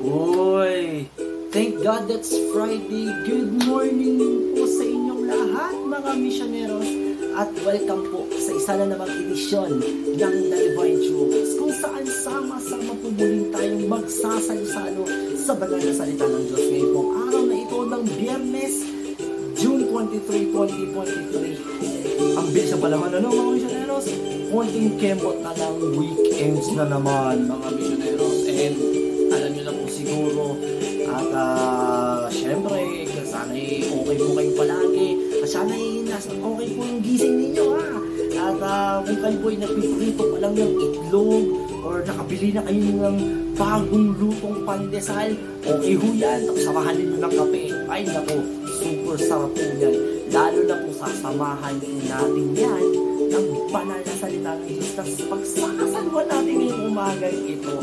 Uy! Thank God that's Friday. Good morning po sa inyong lahat mga missioneros at welcome po sa isa na namang edisyon ng The Divine Truths kung saan sama-sama po muli tayong magsasalo-salo sa banal na salita ng Diyos ngayong pong araw na ito ng Biyernes, June 23, 2023. Ang bilis ng panahon ano mga missioneros? Konting kembot na lang weekends na naman mga missioneros and okay po kayo palagi. At sana'y nasa okay po yung gising ninyo ha? At uh, kung kayo po ay nagpiprito pa lang ng itlog or nakabili na kayo ng bagong lutong pandesal okay ho yan. Tapos samahan ninyo ng kape. Ay nako super sarap po yan. Lalo na po sasamahan po natin yan ng banal na salita ng Diyos. Tapos pagsakasalwa natin ngayong umaga ito.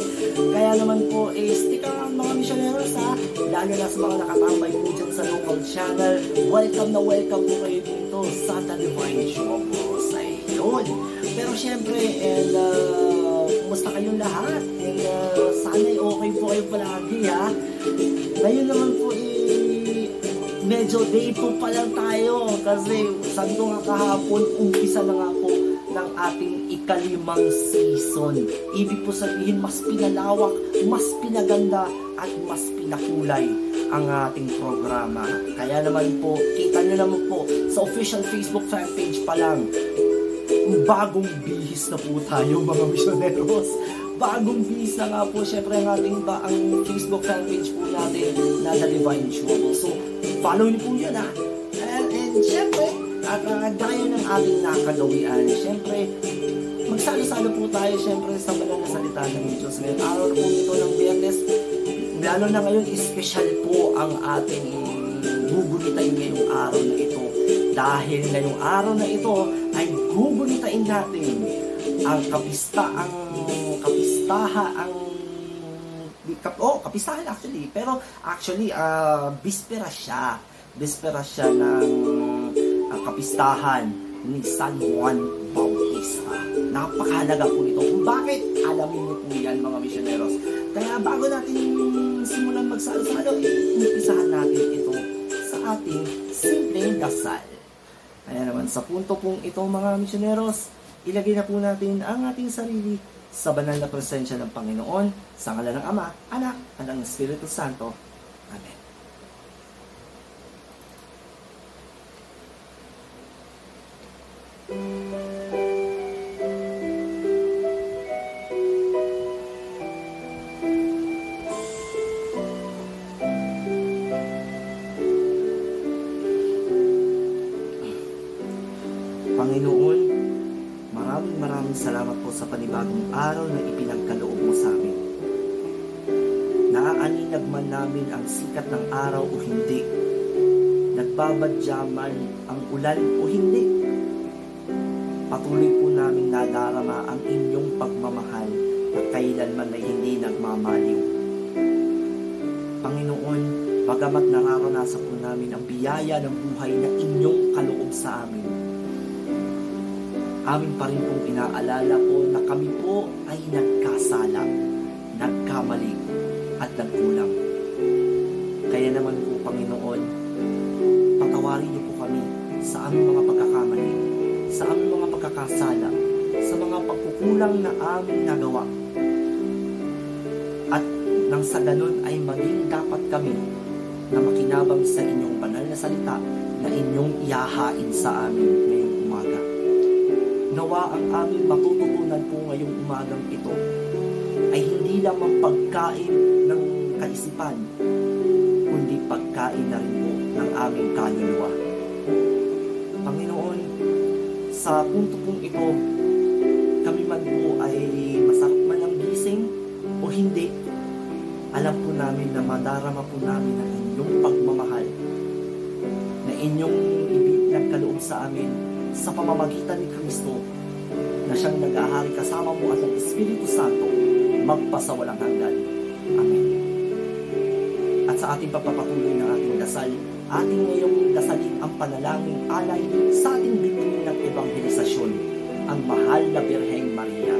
Kaya naman po eh stick around mga missionaries ha? Lalo na sa mga nakatambay po sa local channel. Welcome na welcome po kayo dito sa The Divine Show po sa yun pero syempre and uh, kumusta kayong lahat? And uh, sana okay po kayo palagi ha? Ngayon naman po eh medyo day po pa lang tayo kasi sabi nga kahapon umpisa na nga po ng ating ikalimang season. Ibig po sabihin mas pinalawak, mas pinaganda at mas pinakulay ang ating programa. Kaya naman po, kita nyo naman po sa official Facebook fan page pa lang, bagong bihis na po tayo mga missioneros. Bagong bihis na nga po, syempre ang ating ba, ang Facebook fan page po natin na The Divine Show. So, follow niyo po yun ha. And, and syempre, at uh, gaya ng ating nakagawian, syempre, magsalo-salo po tayo syempre sa banal na salita ng Diyos. Ngayon, araw po ito ng Biyernes, lalo na ngayon, special po ang ating gugunitain ngayong araw na ito. Dahil ngayong araw na ito ay gugunitain natin ang kapista, ang kapistaha, ang kap, oh, kapistahan actually. Pero actually, uh, bispera siya. Bispera siya ng uh, kapistahan ni San Juan Bautista. Napakahalaga po ito. Kung bakit, alamin niyo po yan mga missioneros. Kaya bago natin simulan magsalo-salo, umpisahan natin ito sa ating simpleng dasal. Kaya naman sa punto pong ito mga misyoneros, ilagay na po natin ang ating sarili sa banal na presensya ng Panginoon sa ngala ng Ama, Anak, at ng Espiritu Santo. Amen. Biyaya ng buhay na inyong kaloob sa amin, amin pa rin pong inaalala po na kami po ay nagkasala, nagkamali, at nagkulang. Kaya naman po, Panginoon, patawarin niyo po kami sa aming mga pagkakamali, sa aming mga pagkakasala, sa mga pagkukulang na aming nagawa. At nang sa ganun ay maging dapat kami na makinabang sa inyong banal na salita na inyong iyahain sa amin ngayong umaga nawa ang aming matututunan po ngayong umagang ito ay hindi lamang pagkain ng kaisipan, kundi pagkain na rin po ng aming kaluluwa. Panginoon, sa punto pong ito, kami man po ay masarap man ang gising o hindi, alam po namin na madarama po namin ang inyong pagmamahal na inyong ibinagkaloob sa amin sa pamamagitan ni Kristo na siyang nag-ahari kasama mo at ang Espiritu Santo magpasawalang hanggan. Amen. At sa ating pagpapatuloy ng ating dasal, ating ngayong dasalin ang panalangin alay sa ating bituin ng evangelisasyon, ang mahal na Birheng Maria.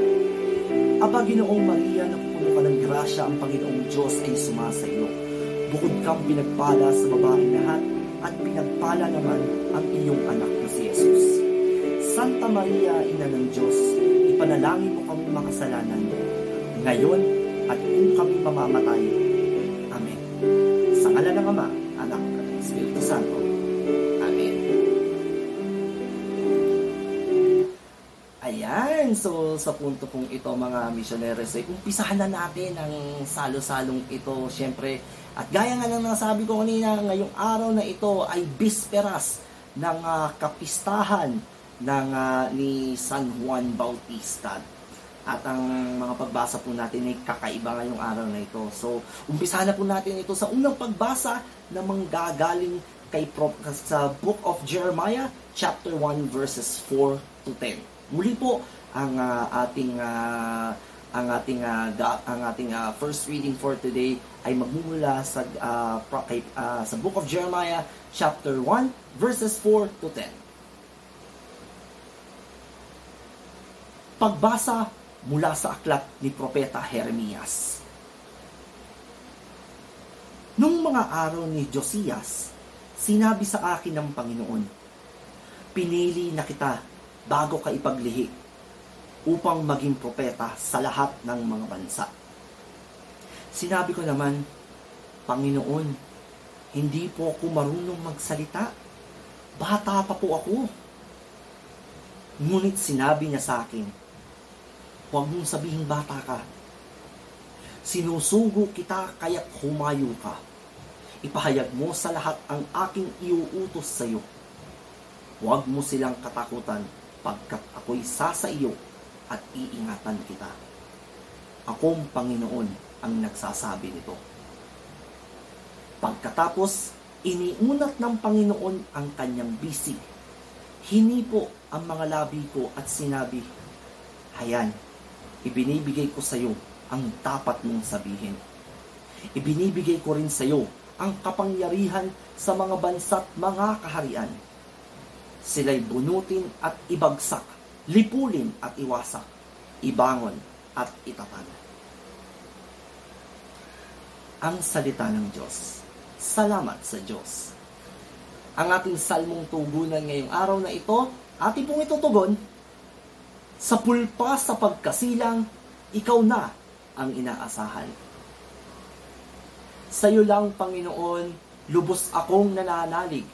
Aba, Ginoong Maria, na puno ka ng grasya ang Panginoong Diyos ay sumasa iyo. Bukod kang pinagpala sa babaeng lahat at pinagpala naman ang iyong anak na si Jesus. Santa Maria, Ina ng Diyos, ipanalangin mo kami makasalanan ngayon at kung kami mamamatay. Amen. Sa ngala ng Ama, Anak, at Espiritu Santo. Ayan, so sa punto pong ito mga missionaries, ay umpisahan na natin ang salo-salong ito, syempre. At gaya nga ng nasabi ko kanina, ngayong araw na ito ay bisperas ng ah, kapistahan ng ah, ni San Juan Bautista. At ang mga pagbasa po natin ay kakaiba ngayong araw na ito. So, umpisahan na po natin ito sa unang pagbasa na manggagaling kay sa Book of Jeremiah, chapter 1, verses 4 to 10. Muli po ang ah, ating ah, ang ating ah, ga- ang ating ah, first reading for today ay magmumula sa ah, pro- kay, ah, sa Book of Jeremiah chapter 1 verses 4 to 10. Pagbasa mula sa aklat ni Propeta Jeremias. Nung mga araw ni Josias, sinabi sa akin ng Panginoon, Pinili na kita bago ka ipaglihi upang maging propeta sa lahat ng mga bansa. Sinabi ko naman, Panginoon, hindi po ako marunong magsalita. Bata pa po ako. Ngunit sinabi niya sa akin, huwag mong sabihing bata ka. Sinusugo kita kaya't humayo ka. Ipahayag mo sa lahat ang aking iuutos sa iyo. Huwag mo silang katakutan pagkat ako'y sasa iyo at iingatan kita. Akong Panginoon ang nagsasabi nito. Pagkatapos, iniunat ng Panginoon ang kanyang bisig. Hinipo ang mga labi ko at sinabi, Hayan, ibinibigay ko sa iyo ang dapat mong sabihin. Ibinibigay ko rin sa iyo ang kapangyarihan sa mga bansa't mga kaharian. Sila'y bunutin at ibagsak, lipulin at iwasak, ibangon at itatag. Ang salita ng Diyos. Salamat sa Diyos. Ang ating salmong tugunan ngayong araw na ito, ating pong itutugon, sa pulpa sa pagkasilang, ikaw na ang inaasahan. Sa iyo lang, Panginoon, lubos akong nananalig.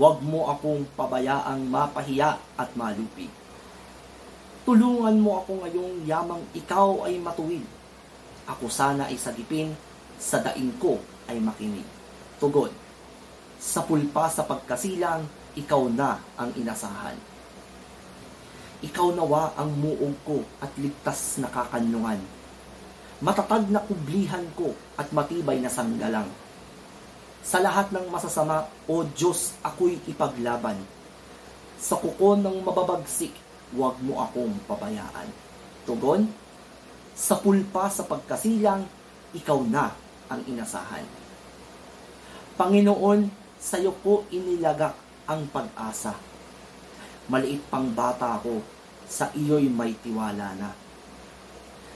Huwag mo akong pabayaang mapahiya at malupig. Tulungan mo ako ngayong yamang ikaw ay matuwid. Ako sana ay sagipin, sa daing ko ay makinig. Tugon, sa pulpa sa pagkasilang, ikaw na ang inasahan. Ikaw nawa ang muog ko at ligtas na kakanlungan. Matatag na kublihan ko at matibay na sanggalang. Sa lahat ng masasama, O Diyos, ako'y ipaglaban. Sa kuko ng mababagsik, huwag mo akong pabayaan. Tugon, sa pulpa sa pagkasilang, ikaw na ang inasahan. Panginoon, sa iyo ko inilagak ang pag-asa. Maliit pang bata ako, sa iyo'y may tiwala na.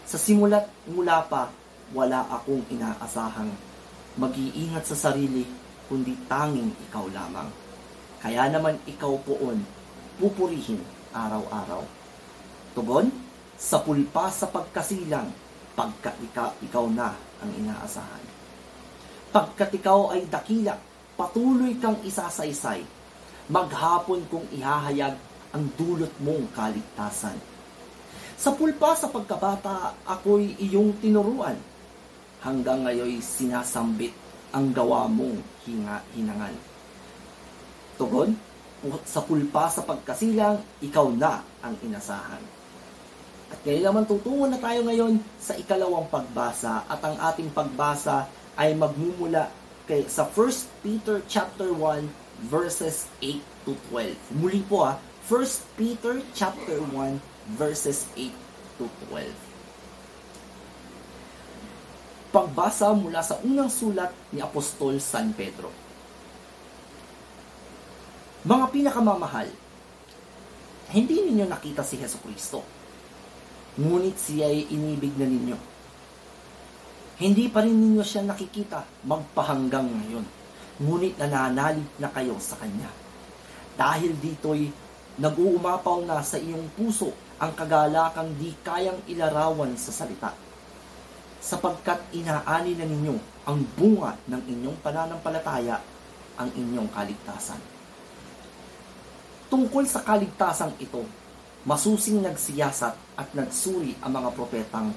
Sa simulat mula pa, wala akong inaasahang mag-iingat sa sarili, kundi tanging ikaw lamang. Kaya naman ikaw poon, pupurihin araw-araw. Tugon, sa pulpa sa pagkasilang, pagka ikaw, ikaw na ang inaasahan. Pagkat ikaw ay dakila, patuloy kang isasaysay, maghapon kong ihahayag ang dulot mong kaligtasan. Sa pulpa sa pagkabata, ako'y iyong tinuruan. Hanggang ngayon sinasambit ang gawa mong hinga, hinangan. Tugon, sa pulpa sa pagkasilang, ikaw na ang inasahan. At ngayon naman tutungo na tayo ngayon sa ikalawang pagbasa at ang ating pagbasa ay magmumula kay sa 1 Peter chapter 1 verses 8 to 12. Muli po ah, 1 Peter chapter 1 verses 8 to 12. Pagbasa mula sa unang sulat ni Apostol San Pedro. Mga pinakamamahal, hindi ninyo nakita si Heso Kristo, ngunit siya ay inibig na ninyo. Hindi pa rin ninyo siya nakikita magpahanggang ngayon. Ngunit nananalig na kayo sa Kanya. Dahil dito'y nag-uumapaw na sa iyong puso ang kagalakang di kayang ilarawan sa salita. Sapagkat inaani na ninyo ang bunga ng inyong pananampalataya ang inyong kaligtasan. Tungkol sa kaligtasang ito, masusing nagsiyasat at nagsuri ang mga propetang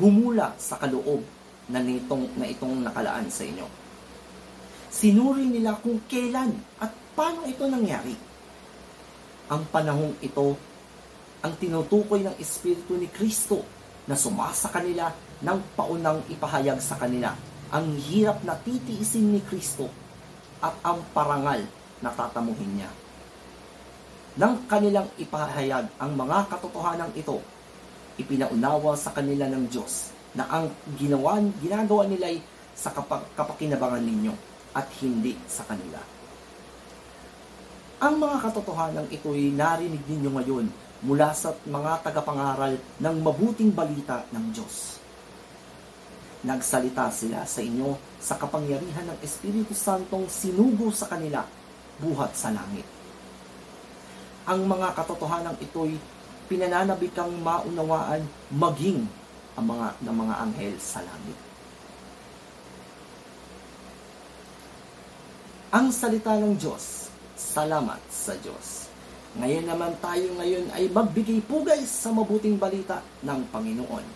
humula sa kaloob na, nitong, na itong nakalaan sa inyo. Sinuri nila kung kailan at paano ito nangyari. Ang panahong ito ang tinutukoy ng Espiritu ni Kristo na sumasa kanila ng paunang ipahayag sa kanila ang hirap na titiisin ni Kristo at ang parangal na tatamuhin niya. Nang kanilang ipahayag ang mga katotohanan ito, ipinaunawa sa kanila ng Diyos na ang ginawa, ginagawa nila ay sa kapak, kapakinabangan ninyo at hindi sa kanila. Ang mga katotohanan ito ay narinig ninyo ngayon mula sa mga tagapangaral ng mabuting balita ng Diyos. Nagsalita sila sa inyo sa kapangyarihan ng Espiritu Santong sinugo sa kanila buhat sa langit. Ang mga katotohanan ito'y pinananabikang maunawaan maging ang mga ng mga anghel sa langit. Ang salita ng Diyos, salamat sa Diyos. Ngayon naman tayo ngayon ay magbigay pugay sa mabuting balita ng Panginoon.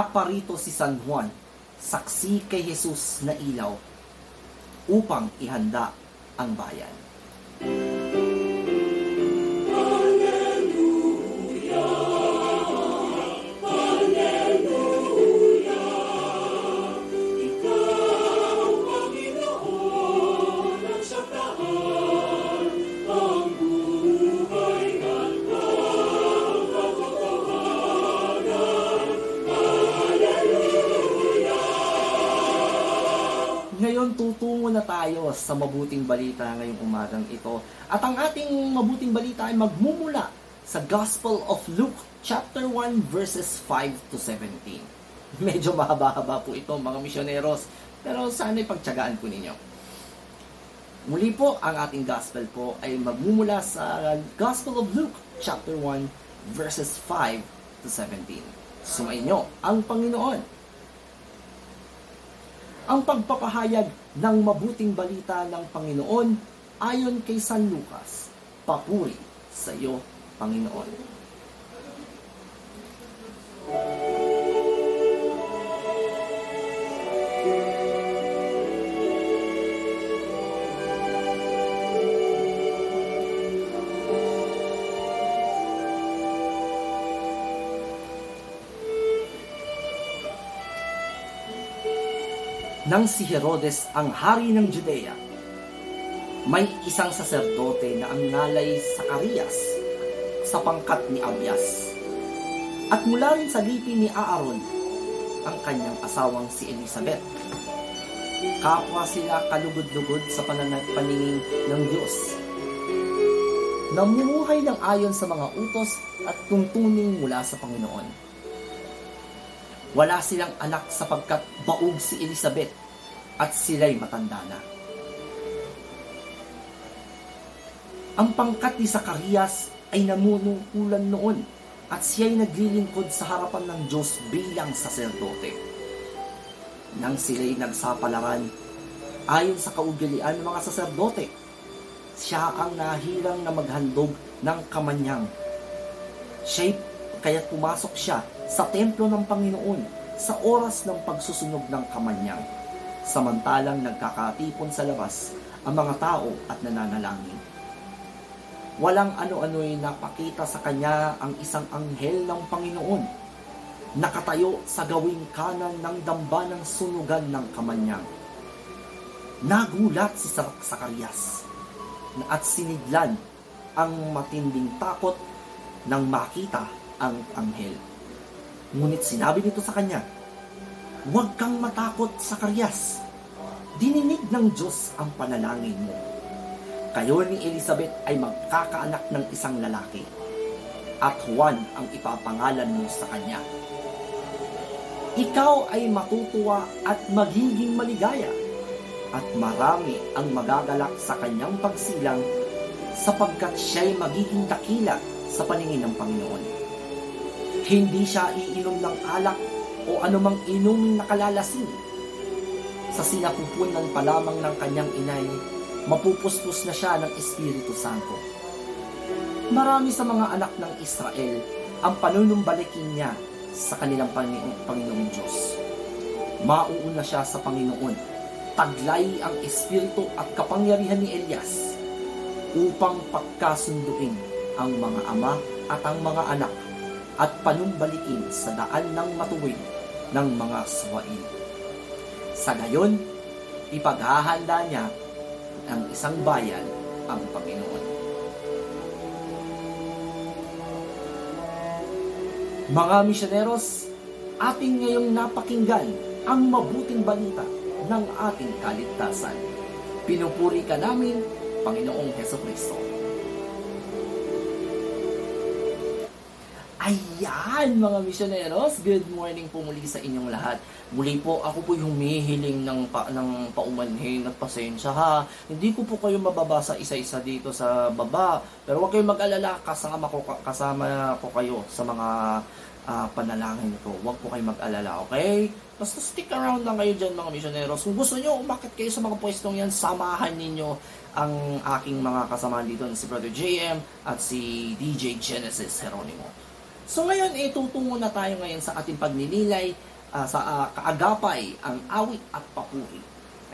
Naparito si San Juan, saksi kay Jesus na ilaw, upang ihanda ang bayan. Sa mabuting balita ngayong umagang ito. At ang ating mabuting balita ay magmumula sa Gospel of Luke chapter 1 verses 5 to 17. Medyo mahaba-haba po ito mga misyoneros, pero sana'y pagtsagaan po ninyo. Muli po, ang ating gospel po ay magmumula sa Gospel of Luke chapter 1 verses 5 to 17. Sumainyo ang Panginoon ang pagpapahayag ng mabuting balita ng Panginoon ayon kay San Lucas. Papuri sa iyo, Panginoon. Nang si Herodes ang hari ng Judea, may isang saserdote na ang ngalay Sakarias sa pangkat ni Abias. At mula rin sa lipi ni Aaron, ang kanyang asawang si Elizabeth. Kapwa sila kalugod-lugod sa pananagpaningin ng Diyos. Namumuhay ng ayon sa mga utos at tungtuning mula sa Panginoon wala silang anak sapagkat baog si Elizabeth at sila'y matanda na. Ang pangkat ni Zacarias ay namunukulan noon at siya'y naglilingkod sa harapan ng Diyos bilang saserdote. Nang sila'y nagsapalaran, ayon sa kaugalian ng mga saserdote, siya ang nahirang na maghandog ng kamanyang. Siya'y kaya pumasok siya sa templo ng Panginoon sa oras ng pagsusunog ng kamanyang. Samantalang nagkakatipon sa labas ang mga tao at nananalangin. Walang ano-ano'y napakita sa kanya ang isang anghel ng Panginoon. Nakatayo sa gawing kanan ng damba ng sunugan ng kamanyang. Nagulat si Sakarias at sinidlan ang matinding takot nang makita ang anghel. Ngunit sinabi nito sa kanya, Huwag kang matakot, Sakarias. Dininig ng Diyos ang panalangin mo. Kayo ni Elizabeth ay magkakaanak ng isang lalaki. At Juan ang ipapangalan mo sa kanya. Ikaw ay matutuwa at magiging maligaya. At marami ang magagalak sa kanyang pagsilang sapagkat siya'y magiging dakila sa paningin ng Panginoon. Hindi siya iinom ng alak o anumang inuming nakalalasing. Sa sinapupunan pa lamang ng kanyang inay, mapupuspos na siya ng Espiritu Santo. Marami sa mga anak ng Israel ang panunumbalikin niya sa kanilang Panginoong, Panginoong Diyos. Mauuna siya sa Panginoon. Taglay ang Espiritu at kapangyarihan ni Elias upang pagkasunduin ang mga ama at ang mga anak at panumbalikin sa daan ng matuwid ng mga suwain. Sa gayon, ipaghahanda niya ng isang bayan ang Panginoon. Mga misyoneros, ating ngayong napakinggan ang mabuting balita ng ating kaligtasan. Pinupuri ka namin, Panginoong Heso Kristo. Ayan mga misyoneros, good morning po muli sa inyong lahat. Muli po ako po humihiling ng, pa, ng paumanhin at pasensya ha. Hindi ko po kayo mababasa isa-isa dito sa baba. Pero huwag kayong mag-alala, kasama ko, kasama ko kayo sa mga uh, panalangin ko. Huwag po kayong mag-alala, okay? Basta stick around lang kayo dyan mga misyoneros. Kung gusto nyo, umakit kayo sa mga pwestong yan, samahan ninyo ang aking mga kasama dito si Brother JM at si DJ Genesis Heronimo. So ngayon, eh, tutungo na tayo ngayon sa ating pagninilay uh, sa uh, kaagapay, ang awit at papuri.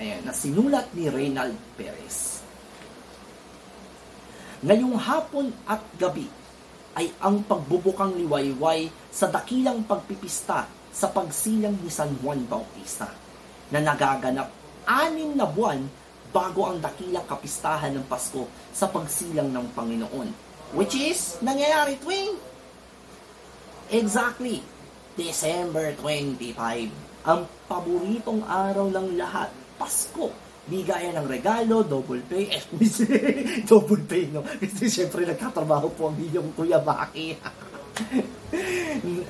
Ayan, na sinulat ni Reynald Perez. Ngayong hapon at gabi ay ang pagbubukang liwayway sa dakilang pagpipista sa pagsilang ni San Juan Bautista na nagaganap anim na buwan bago ang dakilang kapistahan ng Pasko sa pagsilang ng Panginoon which is nangyayari tuwing Exactly. December 25. Ang paboritong araw ng lahat, Pasko. Bigayan ng regalo, double pay. Eh, double pay, no? Kasi syempre nagkatrabaho po ang inyong Kuya Baki.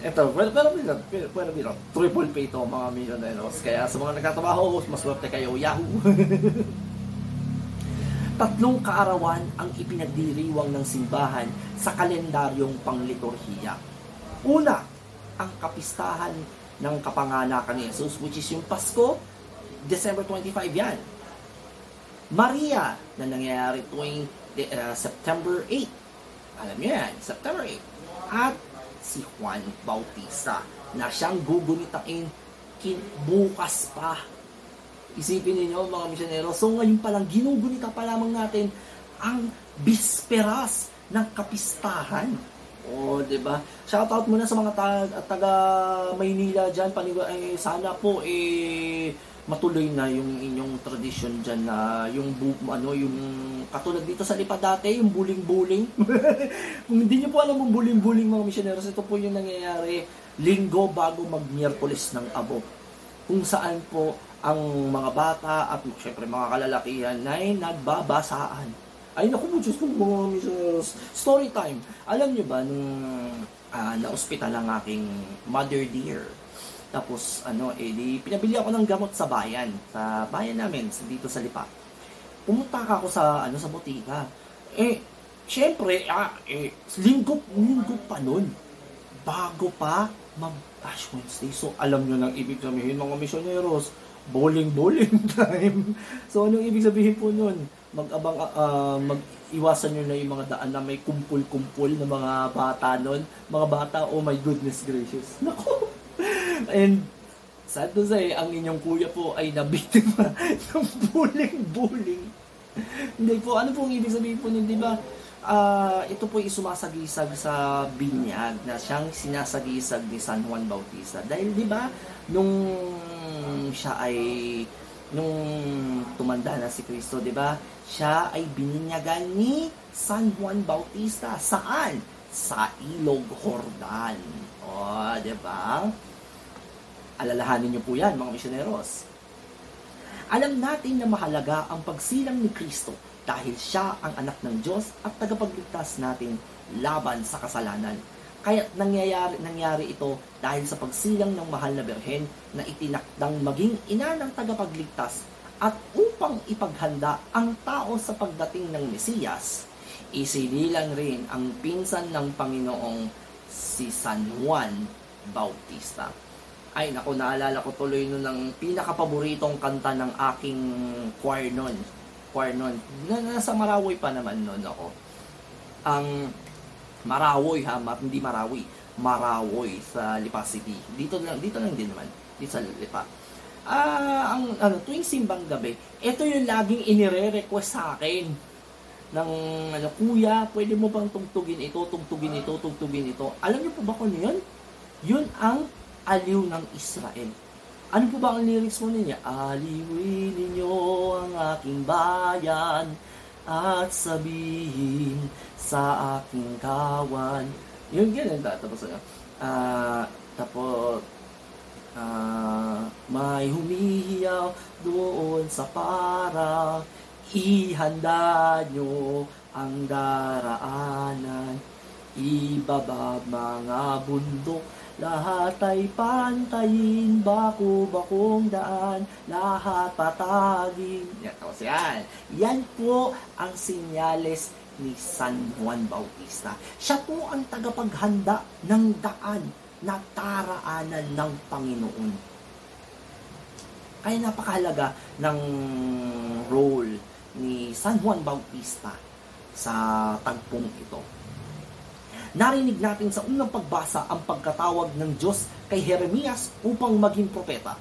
Ito, pero, pero, pero, pero, pero, triple pay to mga millionaires. Kaya sa mga nagkatrabaho, maswerte kayo, yahoo! Tatlong kaarawan ang ipinagdiriwang ng simbahan sa kalendaryong pangliturhiya Una, ang kapistahan ng kapanganakan ni Jesus, which is yung Pasko, December 25 yan. Maria, na nangyayari tuwing uh, September 8. Alam niyo yan, September 8. At si Juan Bautista, na siyang gugunitain bukas pa. Isipin niyo mga misyonero, so ngayon pa lang, ginugunita pa lamang natin ang bisperas ng kapistahan oh, 'di ba? Shout out muna sa mga ta- taga Maynila diyan, paniwa eh, sana po eh matuloy na yung inyong tradition diyan na yung bu- ano yung katulad dito sa Lipa dati yung buling-buling. Kung hindi niyo po alam yung buling-buling mga missionaries, ito po yung nangyayari linggo bago mag-Miyerkules ng Abo. Kung saan po ang mga bata at syempre mga kalalakihan ay nagbabasaan ay, naku po, Diyos ko, mga misers. Story time. Alam niyo ba, nung uh, na-hospital ang aking mother dear, tapos, ano, eh, pinabili ako ng gamot sa bayan, sa bayan namin, dito sa Lipa. Pumunta ka ako sa, ano, sa botika. Eh, syempre, ah, eh, linggo, linggo pa nun. Bago pa mag Ash Wednesday. So, alam nyo nang ibig sabihin, mga misyoneros, bowling-bowling time. so, anong ibig sabihin po nun? Mag-abang uh, mag-iwasan nyo na yung mga daan na may kumpul-kumpul na mga bata nun. Mga bata, oh my goodness gracious. Nako! And sad to say, ang inyong kuya po ay nabiktima ng bullying-bullying. Hindi po, ano pong ibig sabihin po nun, di ba? Uh, ito po ay sumasagisag sa binyag na siyang sinasagisag ni San Juan Bautista. Dahil di ba, nung siya ay nung tumanda na si Kristo, di ba? Siya ay bininyagan ni San Juan Bautista. Saan? Sa Ilog Jordan. O, di ba? Alalahanin niyo po yan, mga misyoneros. Alam natin na mahalaga ang pagsilang ni Kristo dahil siya ang anak ng Diyos at tagapagligtas natin laban sa kasalanan. Kaya nangyayari, nangyari ito dahil sa pagsilang ng mahal na berhen na itinakdang maging ina ng tagapagligtas at upang ipaghanda ang tao sa pagdating ng Mesiyas, isinilang rin ang pinsan ng Panginoong si San Juan Bautista. Ay, naku, naalala ko tuloy nun ng pinakapaboritong kanta ng aking choir nun. Choir nun. Na, nasa Marawi pa naman nun ako. Ang Marawoy ha, hindi Marawi. Marawoy sa Lipa City. Dito lang, dito lang din naman. Dito sa Lipa. Ah, ang ano, tuwing simbang gabi, ito yung laging inire-request sa akin ng ano, kuya, pwede mo bang tugtugin ito, tugtugin ito, tugtugin ito. Alam niyo po ba kung ano yun? Yun ang aliw ng Israel. Ano po ba ang lyrics mo niya? Aliwin ninyo ang aking bayan at sabihin sa aking kawan. Yun, ganun? Tapos, ano, uh, tapos, uh, may humihiyaw doon sa para, ihanda nyo ang daraanan, ibaba mga bundok, lahat ay pantayin, bako-bakong daan, lahat patagin. Yan, tapos yan. Yan po ang sinyales ni San Juan Bautista. Siya po ang tagapaghanda ng daan na taraanan ng Panginoon. Kaya napakahalaga ng role ni San Juan Bautista sa tagpong ito. Narinig natin sa unang pagbasa ang pagkatawag ng Diyos kay Jeremias upang maging propeta.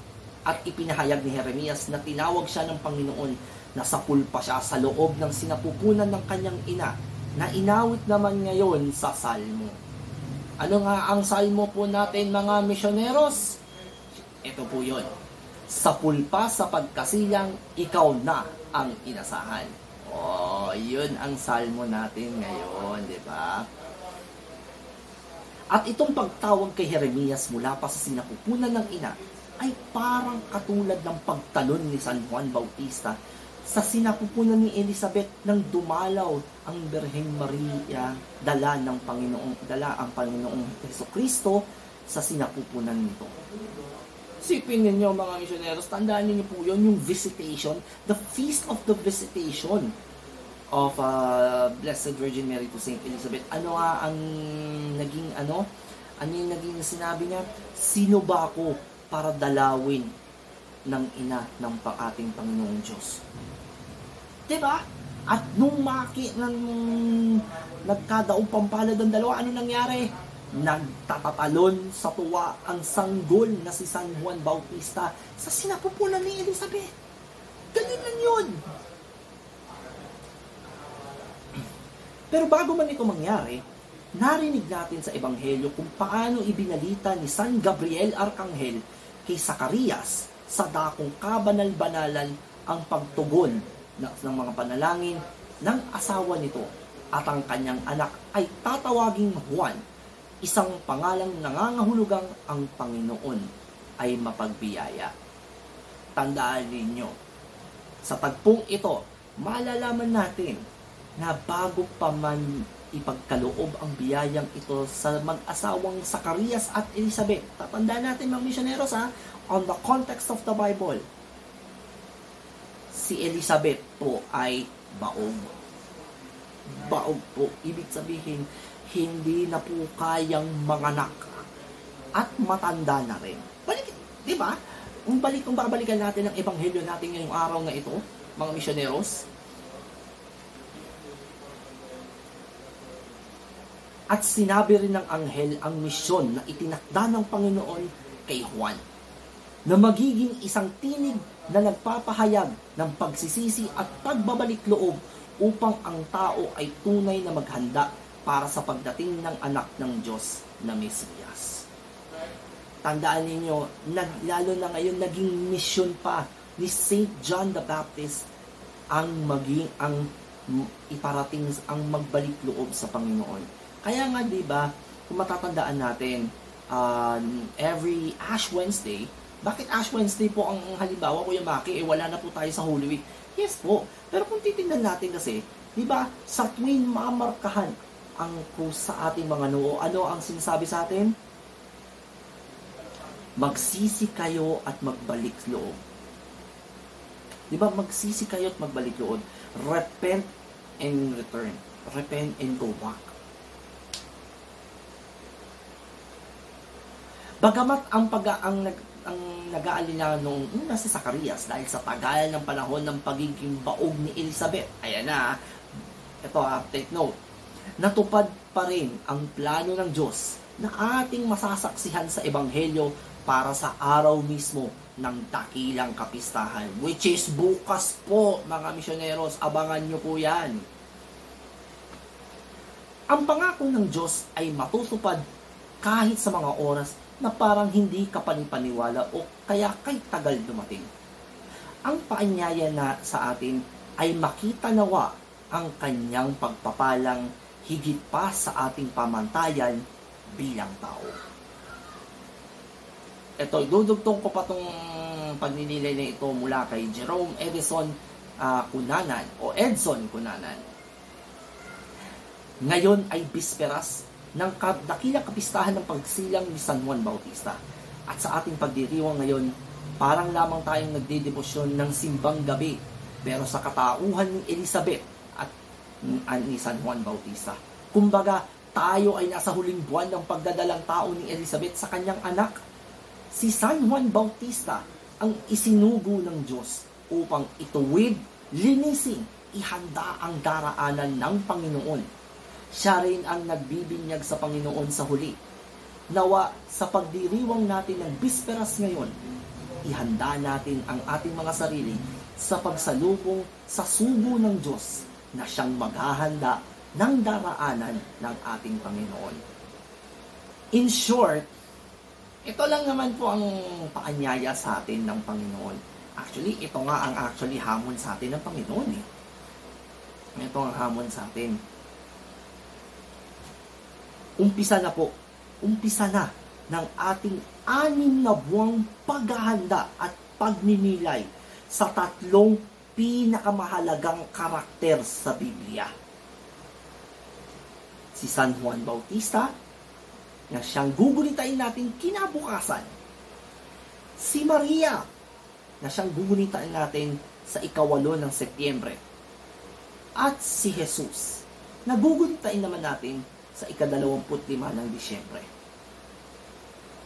At ipinahayag ni Jeremias na tinawag siya ng Panginoon na sapul pa siya sa loob ng sinapupunan ng kanyang ina na inawit naman ngayon sa salmo. Ano nga ang salmo po natin mga misyoneros? Ito po yon. Sapul pa sa pagkasilang, ikaw na ang inasahan. Oh, yun ang salmo natin ngayon, di ba? At itong pagtawag kay Jeremias mula pa sa sinapupunan ng ina ay parang katulad ng pagtalon ni San Juan Bautista sa sinapupunan ni Elizabeth nang dumalaw ang Birheng Maria dala ng Panginoong dala ang Panginoong Heso Kristo sa sinapupunan nito. Sipin ninyo mga misyoneros, tandaan niyo po yun, yung visitation, the feast of the visitation of uh, Blessed Virgin Mary to Saint Elizabeth. Ano nga ang naging ano? Ano yung naging sinabi niya? Sino ba ako para dalawin ng ina ng ating Panginoong Diyos? Diba? At nung maki, nang nagkadaong pampalad ang dalawa, ano nangyari? Nagtatatalon sa tuwa ang sanggol na si San Juan Bautista sa sinapupunan ni Elizabeth. Ganun lang yun. Pero bago man ito mangyari, narinig natin sa Ebanghelyo kung paano ibinalita ni San Gabriel Arcangel kay Zacarias sa dakong kabanal-banalan ang pagtugon ng mga panalangin ng asawa nito at ang kanyang anak ay tatawaging Juan, isang pangalang nangangahulugang ang Panginoon ay mapagbiyaya. Tandaan ninyo, sa tagpong ito, malalaman natin na bago pa man ipagkaloob ang biyayang ito sa mag-asawang Zacarias at Elizabeth. Tatandaan natin mga misyoneros ha, on the context of the Bible, si Elizabeth po ay baog. Baog po. Ibig sabihin, hindi na po kayang manganak at matanda na rin. Balik, di ba? Kung balik, kung babalikan natin ang ebanghelyo natin ngayong araw na ito, mga misyoneros, At sinabi rin ng anghel ang misyon na itinakda ng Panginoon kay Juan na magiging isang tinig na nagpapahayag ng pagsisisi at pagbabalik loob upang ang tao ay tunay na maghanda para sa pagdating ng anak ng Diyos na Mesiyas. Tandaan ninyo, nag, lalo na ngayon naging misyon pa ni Saint John the Baptist ang maging ang iparating ang magbalik loob sa Panginoon. Kaya nga 'di ba, kung matatandaan natin, um, every Ash Wednesday, bakit Ash Wednesday po ang halimbawa, Kuya Maki, eh wala na po tayo sa Holy Week? Yes po. Pero kung titingnan natin kasi, 'di ba, sa tuwing mamarkahan ang krus sa ating mga noo, ano ang sinasabi sa atin? Magsisi kayo at magbalik loob. 'Di ba? Magsisi kayo at magbalik loob. Repent and return. Repent and go back. Bagamat ang pag ang ang nag-aalala noong una si Zacarias dahil sa tagal ng panahon ng pagiging baog ni Elizabeth. Ayan na. Ito ha, take note. Natupad pa rin ang plano ng Diyos na ating masasaksihan sa Ebanghelyo para sa araw mismo ng dakilang kapistahan. Which is bukas po, mga misyoneros. Abangan nyo po yan. Ang pangako ng Diyos ay matutupad kahit sa mga oras na parang hindi ka panipaniwala o kaya kay tagal dumating. Ang paanyaya na sa atin ay makita nawa ang kanyang pagpapalang higit pa sa ating pamantayan bilang tao. Ito, dudugtong ko pa itong pagninilay na ito mula kay Jerome Edison uh, Cunanan o Edson Cunanan. Ngayon ay bisperas ng dakilang kapistahan ng pagsilang ni San Juan Bautista. At sa ating pagdiriwang ngayon, parang lamang tayong nagdedebosyon ng simbang gabi pero sa katauhan ni Elizabeth at ni San Juan Bautista. Kumbaga, tayo ay nasa huling buwan ng pagdadalang tao ni Elizabeth sa kanyang anak. Si San Juan Bautista ang isinugo ng Diyos upang ituwid, linisin, ihanda ang daraanan ng Panginoon siya rin ang nagbibinyag sa Panginoon sa huli. Nawa sa pagdiriwang natin ng bisperas ngayon, ihanda natin ang ating mga sarili sa pagsalubong sa sugo ng Diyos na siyang maghahanda ng daraanan ng ating Panginoon. In short, ito lang naman po ang paanyaya sa atin ng Panginoon. Actually, ito nga ang actually hamon sa atin ng Panginoon eh. Ito ang hamon sa atin umpisa na po, umpisa na ng ating anim na buwang paghahanda at pagninilay sa tatlong pinakamahalagang karakter sa Biblia. Si San Juan Bautista, na siyang gugunitain natin kinabukasan. Si Maria, na siyang gugunitain natin sa ikawalo ng Setyembre. At si Jesus, na gugunitain naman natin sa ikadalawamput lima ng Disyembre.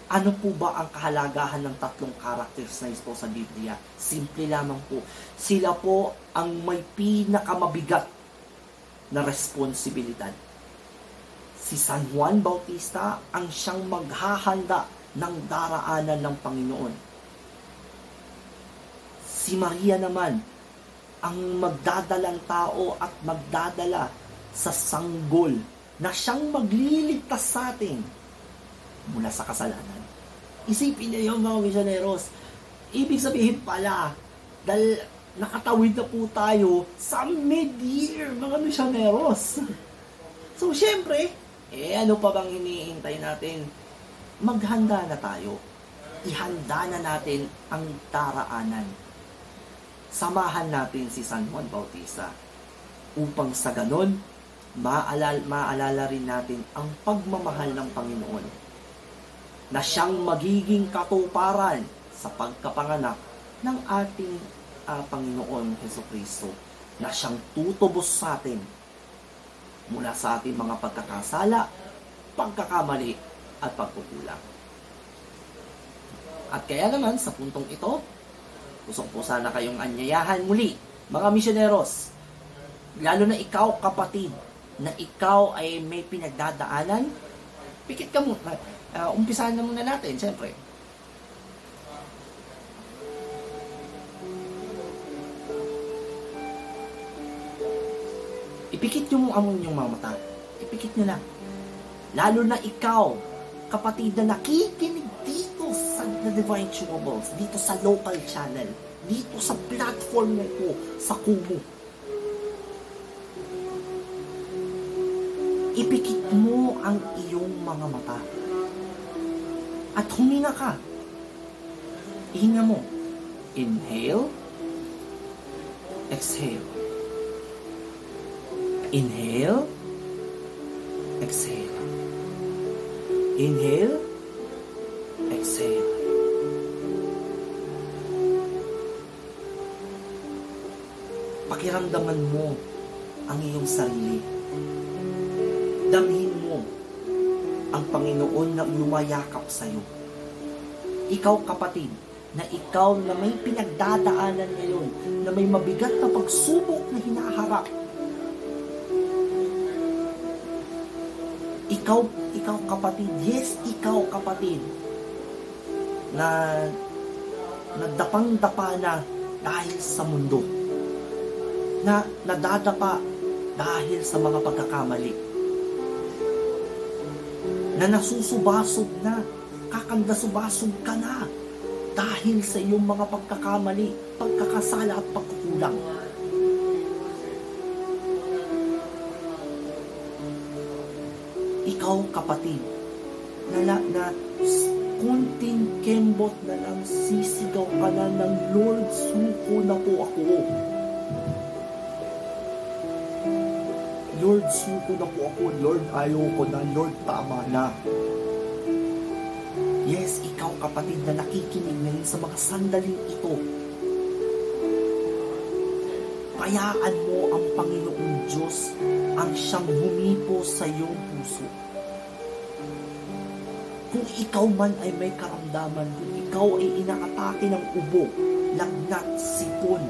Ano po ba ang kahalagahan ng tatlong characters na ito sa Biblia? Simple lamang po. Sila po ang may pinakamabigat na responsibilidad. Si San Juan Bautista ang siyang maghahanda ng daraanan ng Panginoon. Si Maria naman ang magdadalang tao at magdadala sa sanggol na siyang magliligtas sa atin mula sa kasalanan. Isipin niyo yung mga misyoneros. Ibig sabihin pala, dahil nakatawid na po tayo sa mid-year, mga misyoneros. So, syempre, eh, ano pa bang hinihintay natin? Maghanda na tayo. Ihanda na natin ang daraanan. Samahan natin si San Juan Bautista upang sa ganon, maalala, maalala rin natin ang pagmamahal ng Panginoon na siyang magiging katuparan sa pagkapanganak ng ating uh, Panginoon Heso Kristo na siyang tutubos sa atin mula sa ating mga pagkakasala, pagkakamali at pagkukulang. At kaya naman sa puntong ito, gusto po sana kayong anyayahan muli, mga misyoneros, lalo na ikaw kapatid na ikaw ay may pinagdadaanan, pikit ka muna. Uh, umpisahan na muna natin, siyempre. Ipikit nyo mo ang inyong mga mata. Ipikit nyo lang. Lalo na ikaw, kapatid na nakikinig dito sa The Divine Tunables, dito sa local channel. dito sa platform na ito, sa Kumu. Ipikit mo ang iyong mga mata. At huminga ka. Ihinga mo. Inhale. Exhale. Inhale. Exhale. Inhale. Exhale. Pakiramdaman mo ang iyong sarili. Damhin mo ang Panginoon na lumayakap sa iyo. Ikaw kapatid, na ikaw na may pinagdadaanan ngayon, na may mabigat na pagsubok na hinaharap. Ikaw, ikaw kapatid, yes, ikaw kapatid, na nadapang-dapa na dahil sa mundo. Na nadadapa dahil sa mga pagkakamali. Na nasusubasog na, kakandasubasog ka na dahil sa iyong mga pagkakamali, pagkakasala at pagkukulang. Ikaw kapatid, na, na, na kunting kembot na lang sisigaw ka na ng Lord, suko na po ako. Lord, suko na po ako. Lord, ayoko na. Lord, tama na. Yes, ikaw kapatid na nakikinig ngayon sa mga sandaling ito. Payaan mo ang Panginoong Diyos ang siyang humipo sa iyong puso. Kung ikaw man ay may karamdaman, kung ikaw ay inaatake ng ubo, lagnat, sipon,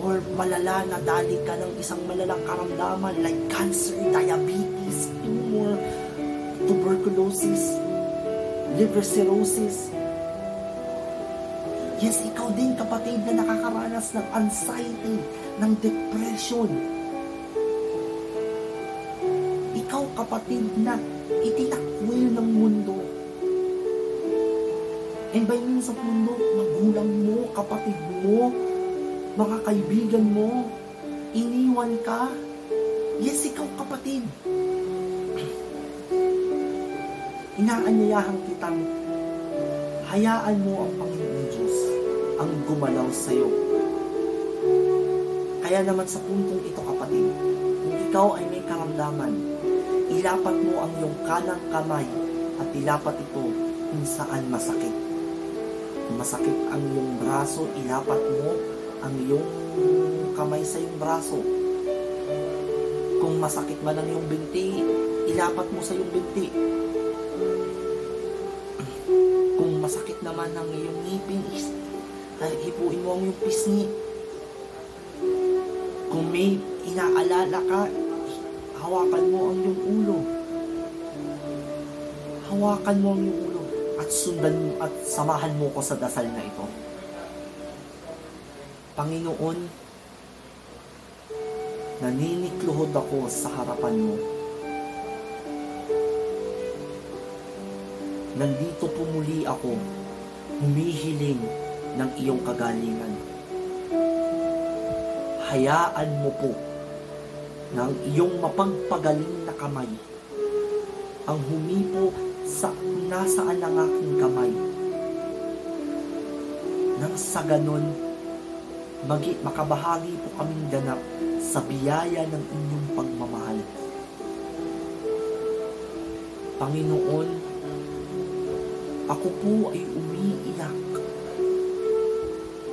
or malala na dali ka ng isang malalang karamdaman like cancer, diabetes, tumor, tuberculosis, liver cirrhosis. Yes, ikaw din kapatid na nakakaranas ng anxiety, ng depression. Ikaw kapatid na itinakwil ng mundo. And by means of mundo, magulang mo, kapatid mo, mga kaibigan mo, iniwan ka. Yes, ikaw kapatid. Inaanyayahan kitang hayaan mo ang Panginoon Diyos ang gumalaw sa iyo. Kaya naman sa puntong ito kapatid, kung ikaw ay may karamdaman, ilapat mo ang iyong kanang kamay at ilapat ito kung saan masakit. Kung masakit ang iyong braso, ilapat mo ang iyong kamay sa iyong braso. Kung masakit man ang iyong binti, ilapat mo sa iyong binti. Kung masakit naman ang iyong ngipin, ay hipuin mo ang iyong pisngi. Kung may inaalala ka, hawakan mo ang iyong ulo. Hawakan mo ang iyong ulo at sundan at samahan mo ko sa dasal na ito. Panginoon, naninikluhod ako sa harapan mo. Nandito pumuli ako, humihiling ng iyong kagalingan. Hayaan mo po ng iyong mapagpagaling na kamay ang humipo sa nasaan ang aking kamay. Nang sa ganon, magi, makabahagi po kaming ganap sa biyaya ng inyong pagmamahal. Panginoon, ako po ay umiiyak.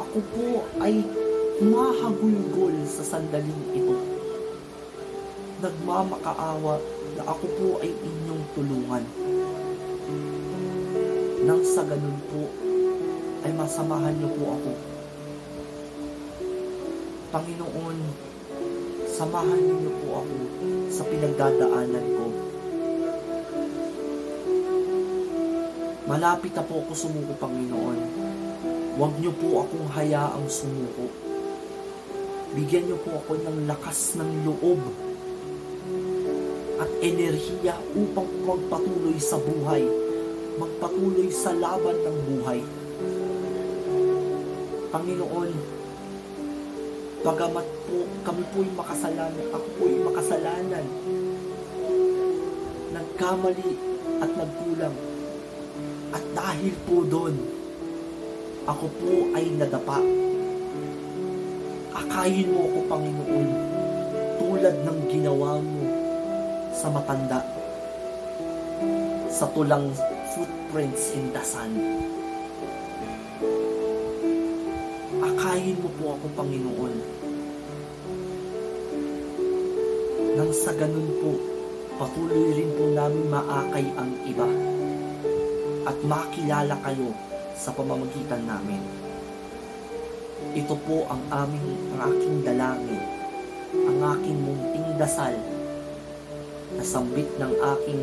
Ako po ay humahagulgol sa sandaling ito. Nagmamakaawa na ako po ay inyong tulungan. Nang sa ganun po, ay masamahan niyo po ako. Panginoon, samahan niyo po ako sa pinagdadaanan ko. Malapit na po ako sumuko, Panginoon. Huwag niyo po akong hayaang sumuko. Bigyan niyo po ako ng lakas ng loob at enerhiya upang magpatuloy sa buhay, magpatuloy sa laban ng buhay. Panginoon, bagamat po kami po'y makasalanan, ako po'y makasalanan, nagkamali at nagkulang. At dahil po doon, ako po ay nadapa. Akayin mo ako, Panginoon, tulad ng ginawa mo sa matanda, sa tulang footprints in the sun. Akayin mo po ako, Panginoon, nang sa ganun po, patuloy rin po namin maakay ang iba at makilala kayo sa pamamagitan namin. Ito po ang aming, ang aking dalangin, ang aking munting dasal na sambit ng aking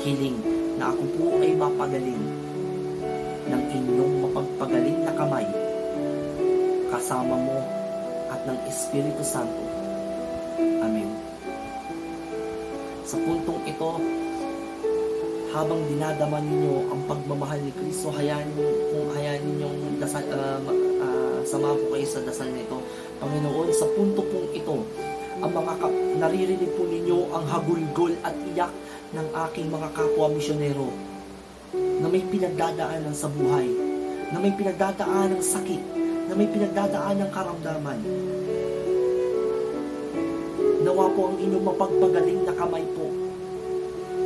hiling na ako po ay mapagaling ng inyong mapagpagaling na kamay kasama mo at ng Espiritu Santo. Amen. Sa puntong ito, habang dinadama ninyo ang pagmamahal ni Kristo, hayaan kung hayaan ninyong dasal, uh, uh, sama po kayo sa dasal nito. Panginoon, sa punto pong ito, ang mga kap- naririnig po ninyo ang hagulgol at iyak ng aking mga kapwa misyonero na may pinagdadaanan sa buhay, na may pinagdadaan ng sakit, na may pinagdadaan ng karamdaman. Nawa po ang inyong mapagpagaling na kamay po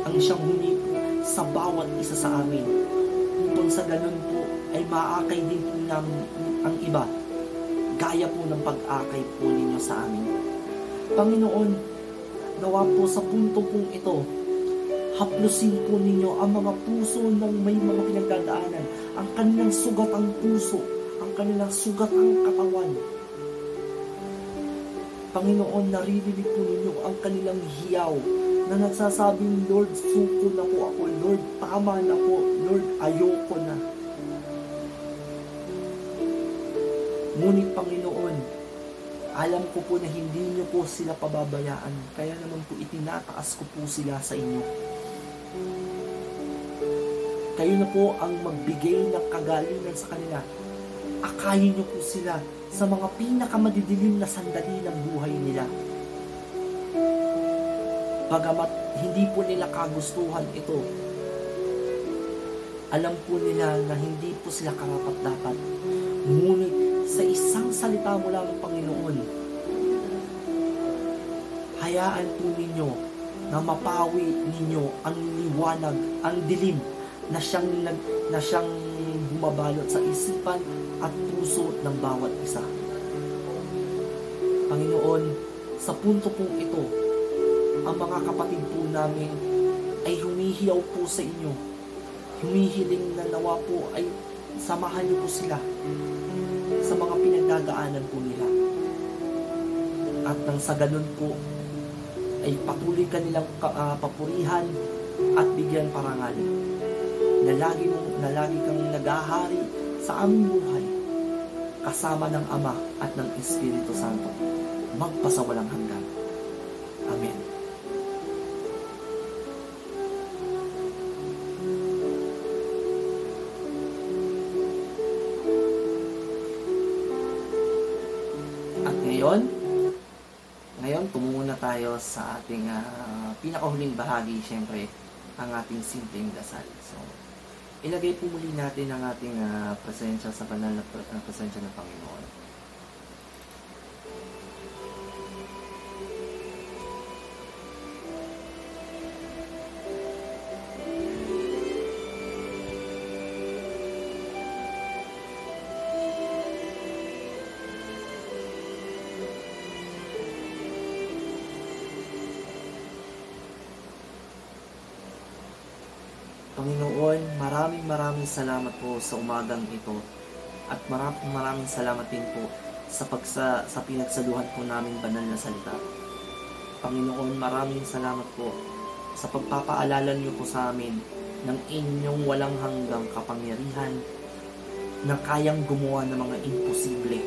ang siyang huni po sa bawat isa sa amin. Upang sa ganun po ay maakay din po namin ang iba gaya po ng pag-akay po ninyo sa amin. Panginoon, nawa po sa punto pong ito, haplusin po ninyo ang mga puso ng may mga pinagdadaanan, ang kanilang sugat ang puso, ang kanilang sugat ang katawan. Panginoon, naririnig po ninyo ang kanilang hiyaw na nagsasabing, Lord, suko na po ako. Lord, tama na po. Lord, ayoko na. Ngunit, Panginoon, alam ko po na hindi niyo po sila pababayaan. Kaya naman po itinataas ko po sila sa inyo. Kayo na po ang magbigay ng kagalingan sa kanila. Akayin niyo po sila sa mga pinakamadidilim na sandali ng buhay nila. Bagamat hindi po nila kagustuhan ito, alam po nila na hindi po sila karapat dapat. Ngunit sa isang salita mula ng Panginoon, hayaan po ninyo na mapawi ninyo ang liwanag, ang dilim na siyang, na siyang bumabalot sa isipan at puso ng bawat isa. Panginoon, sa punto pong ito, ang mga kapatid po namin ay humihiyaw po sa inyo. Humihiling na nawa po ay samahan niyo po sila sa mga pinagdadaanan po nila. At nang sa ganun po, ay patuloy ka nilang uh, papurihan at bigyan parangal na lagi, mong, na lagi kang nagahari sa aming buhay kasama ng Ama at ng Espiritu Santo magpasawalang hanggan. Amen. At ngayon, ngayon tumungo tayo sa ating uh, pinakahuling bahagi, syempre, ang ating simpleng dasal. So, ilagay po muli natin ang ating uh, presensya sa banal na uh, presensya ng. Panginoon, maraming salamat po sa umagang ito at maraming maraming salamat din po sa pagsa sa pinagsaluhan po namin banal na salita. Panginoon, maraming salamat po sa pagpapaalala niyo po sa amin ng inyong walang hanggang kapangyarihan na kayang gumawa ng mga imposible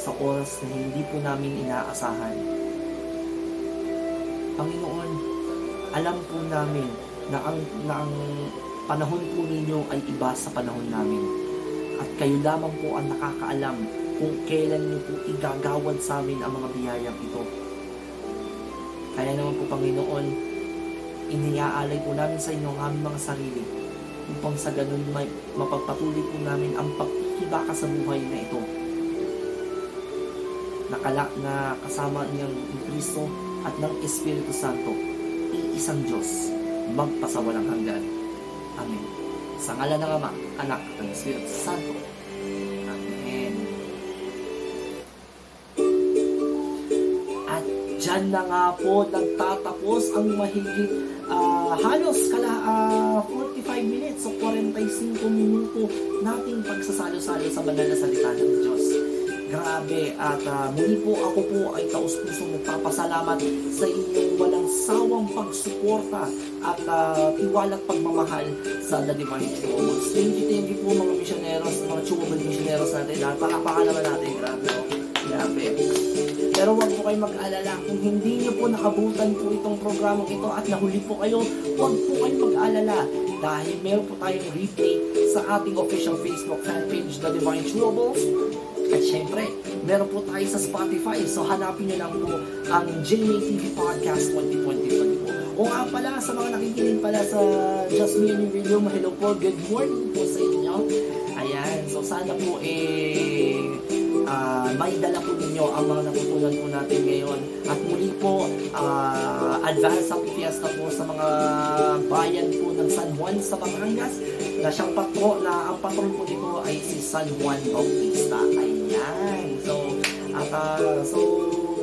sa oras na hindi po namin inaasahan. Panginoon, alam po namin na ang, na ang panahon po ninyo ay iba sa panahon namin. At kayo lamang po ang nakakaalam kung kailan niyo po igagawad sa amin ang mga biyayang ito. Kaya naman po Panginoon, iniaalay po namin sa inyo ang aming mga sarili upang sa ganun may mapagpatuloy po namin ang pagkikibaka sa buhay na ito. Nakala na kasama niyang ni Kristo at ng Espiritu Santo, iisang Diyos, magpasawalang hanggan. Sa ngala ng Ama, Anak, ng Espiritu Santo. Amen. At dyan na nga po nagtatapos ang mahigit ah, halos kala ah, 45 minutes o 45 minuto nating pagsasalo-salo sa banal na salita ng Diyos. Grabe at ah, muli po ako po ay taus-pusong nagpapasalamat sa inyong walang sawang pagsuporta at uh, tiwala at pagmamahal sa The Divine Chewable. Thank you, thank you po mga missioneros, mga chewable missioneros natin. At palakpakan naman natin, grabe. Oh. Grabe. Pero huwag po kayo mag-alala. Kung hindi niyo po nakabutan po itong programang ito at nahuli po kayo, huwag po kayo mag-alala. Dahil meron po tayong replay sa ating official Facebook fanpage, The Divine Chewables. At syempre, meron po tayo sa Spotify. So hanapin niyo lang po ang JMA TV Podcast 2020 po. O nga pala, sa mga nakikinig pala sa Just Me and Radio, hello po, good morning po sa inyo. Ayan, so sana po eh ah, may dala po ninyo ang mga natutunan po natin ngayon. At muli po, ah, advance happy fiesta po sa mga bayan po ng San Juan sa Batangas na siyang patro, na ang patron po dito ay si San Juan Bautista. Ayan. So, at ah, so,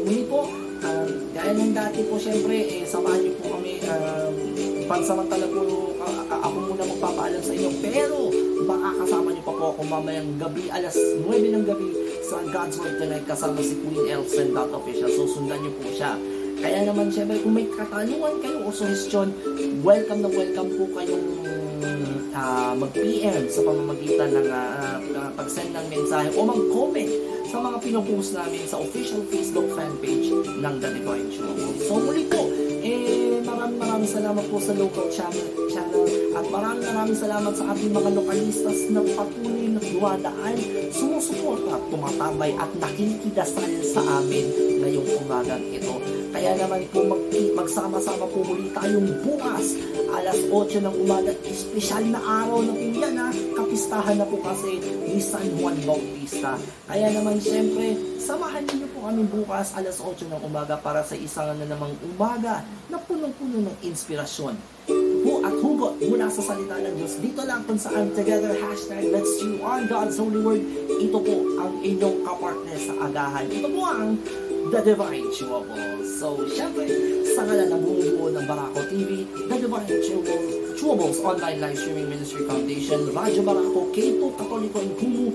muli po, um, gaya ng dati po, syempre, eh, samahan niyo po kami, um, pansamantala po, ah, ako muna magpapaalam sa inyo, pero baka kasama niyo pa po ako mamayang gabi, alas 9 ng gabi, sa God's Word Tonight, kasama si Queen Elsen, that official, so sundan niyo po siya. Kaya naman, syempre, kung may katanungan kayo o suggestion, welcome na welcome po kayong ah, mag-PM sa pamamagitan ng ah, ah, pag-send ng mensahe o mag-comment sa mga pinopost namin sa official Facebook fan page ng The Divine Show. So muli po, eh, maraming maraming salamat po sa local channel, channel at maraming maraming salamat sa ating mga lokalistas na patuloy na dumadaan, sumusuporta, tumatambay at nakikidasal sa amin ngayong umagang ito. Kaya naman po mag magsama-sama po muli tayong bukas alas 8 ng umaga. Espesyal na araw na po ha. Kapistahan na po kasi ni San Juan Bautista. Kaya naman syempre, samahan niyo po kami bukas alas 8 ng umaga para sa isang na namang umaga na punong-puno ng inspirasyon. Hu at hugot mula sa salita ng Diyos. Dito lang kung saan together hashtag let's chew on God's holy word. Ito po ang inyong kapartner sa agahan. Ito po ang The Divine Chewables. So, syempre, sa ngalan ng bumubuo ng Barako TV, The Divine Chewables, Chewables Online Live Streaming Ministry Foundation, Radyo Barako, K2 Katoliko and Kumu,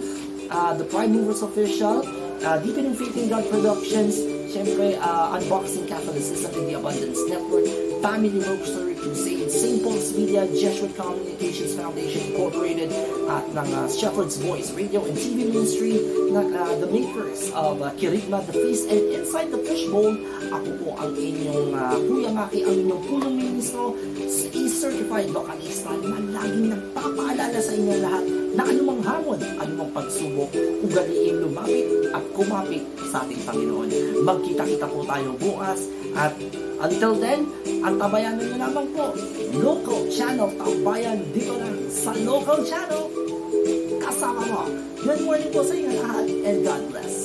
uh, The Prime Movers Official, uh, Deepening Faith in God Productions, syempre, uh, Unboxing Catholicism in the Abundance Network, Family Rosary Crusade, St. Paul's Media, Jesuit Communications Foundation Incorporated, at ng uh, Shepherd's Voice Radio and TV Ministry, na uh, the makers of uh, Kirigma, The Feast, and Inside the Fishbowl. Ako po ang inyong uh, Kuya Maki, ang inyong punong ministro, certified localista na laging nagpapaalala sa inyo lahat na anumang hamon, anumang pagsubok, ugaliin lumapit at kumapit sa ating Panginoon. Magkita-kita po tayo bukas at until then, ang tabayan nyo naman po, local channel Tambayan dito lang sa local channel. Kasama mo. Good morning po sa inyo lahat and God bless.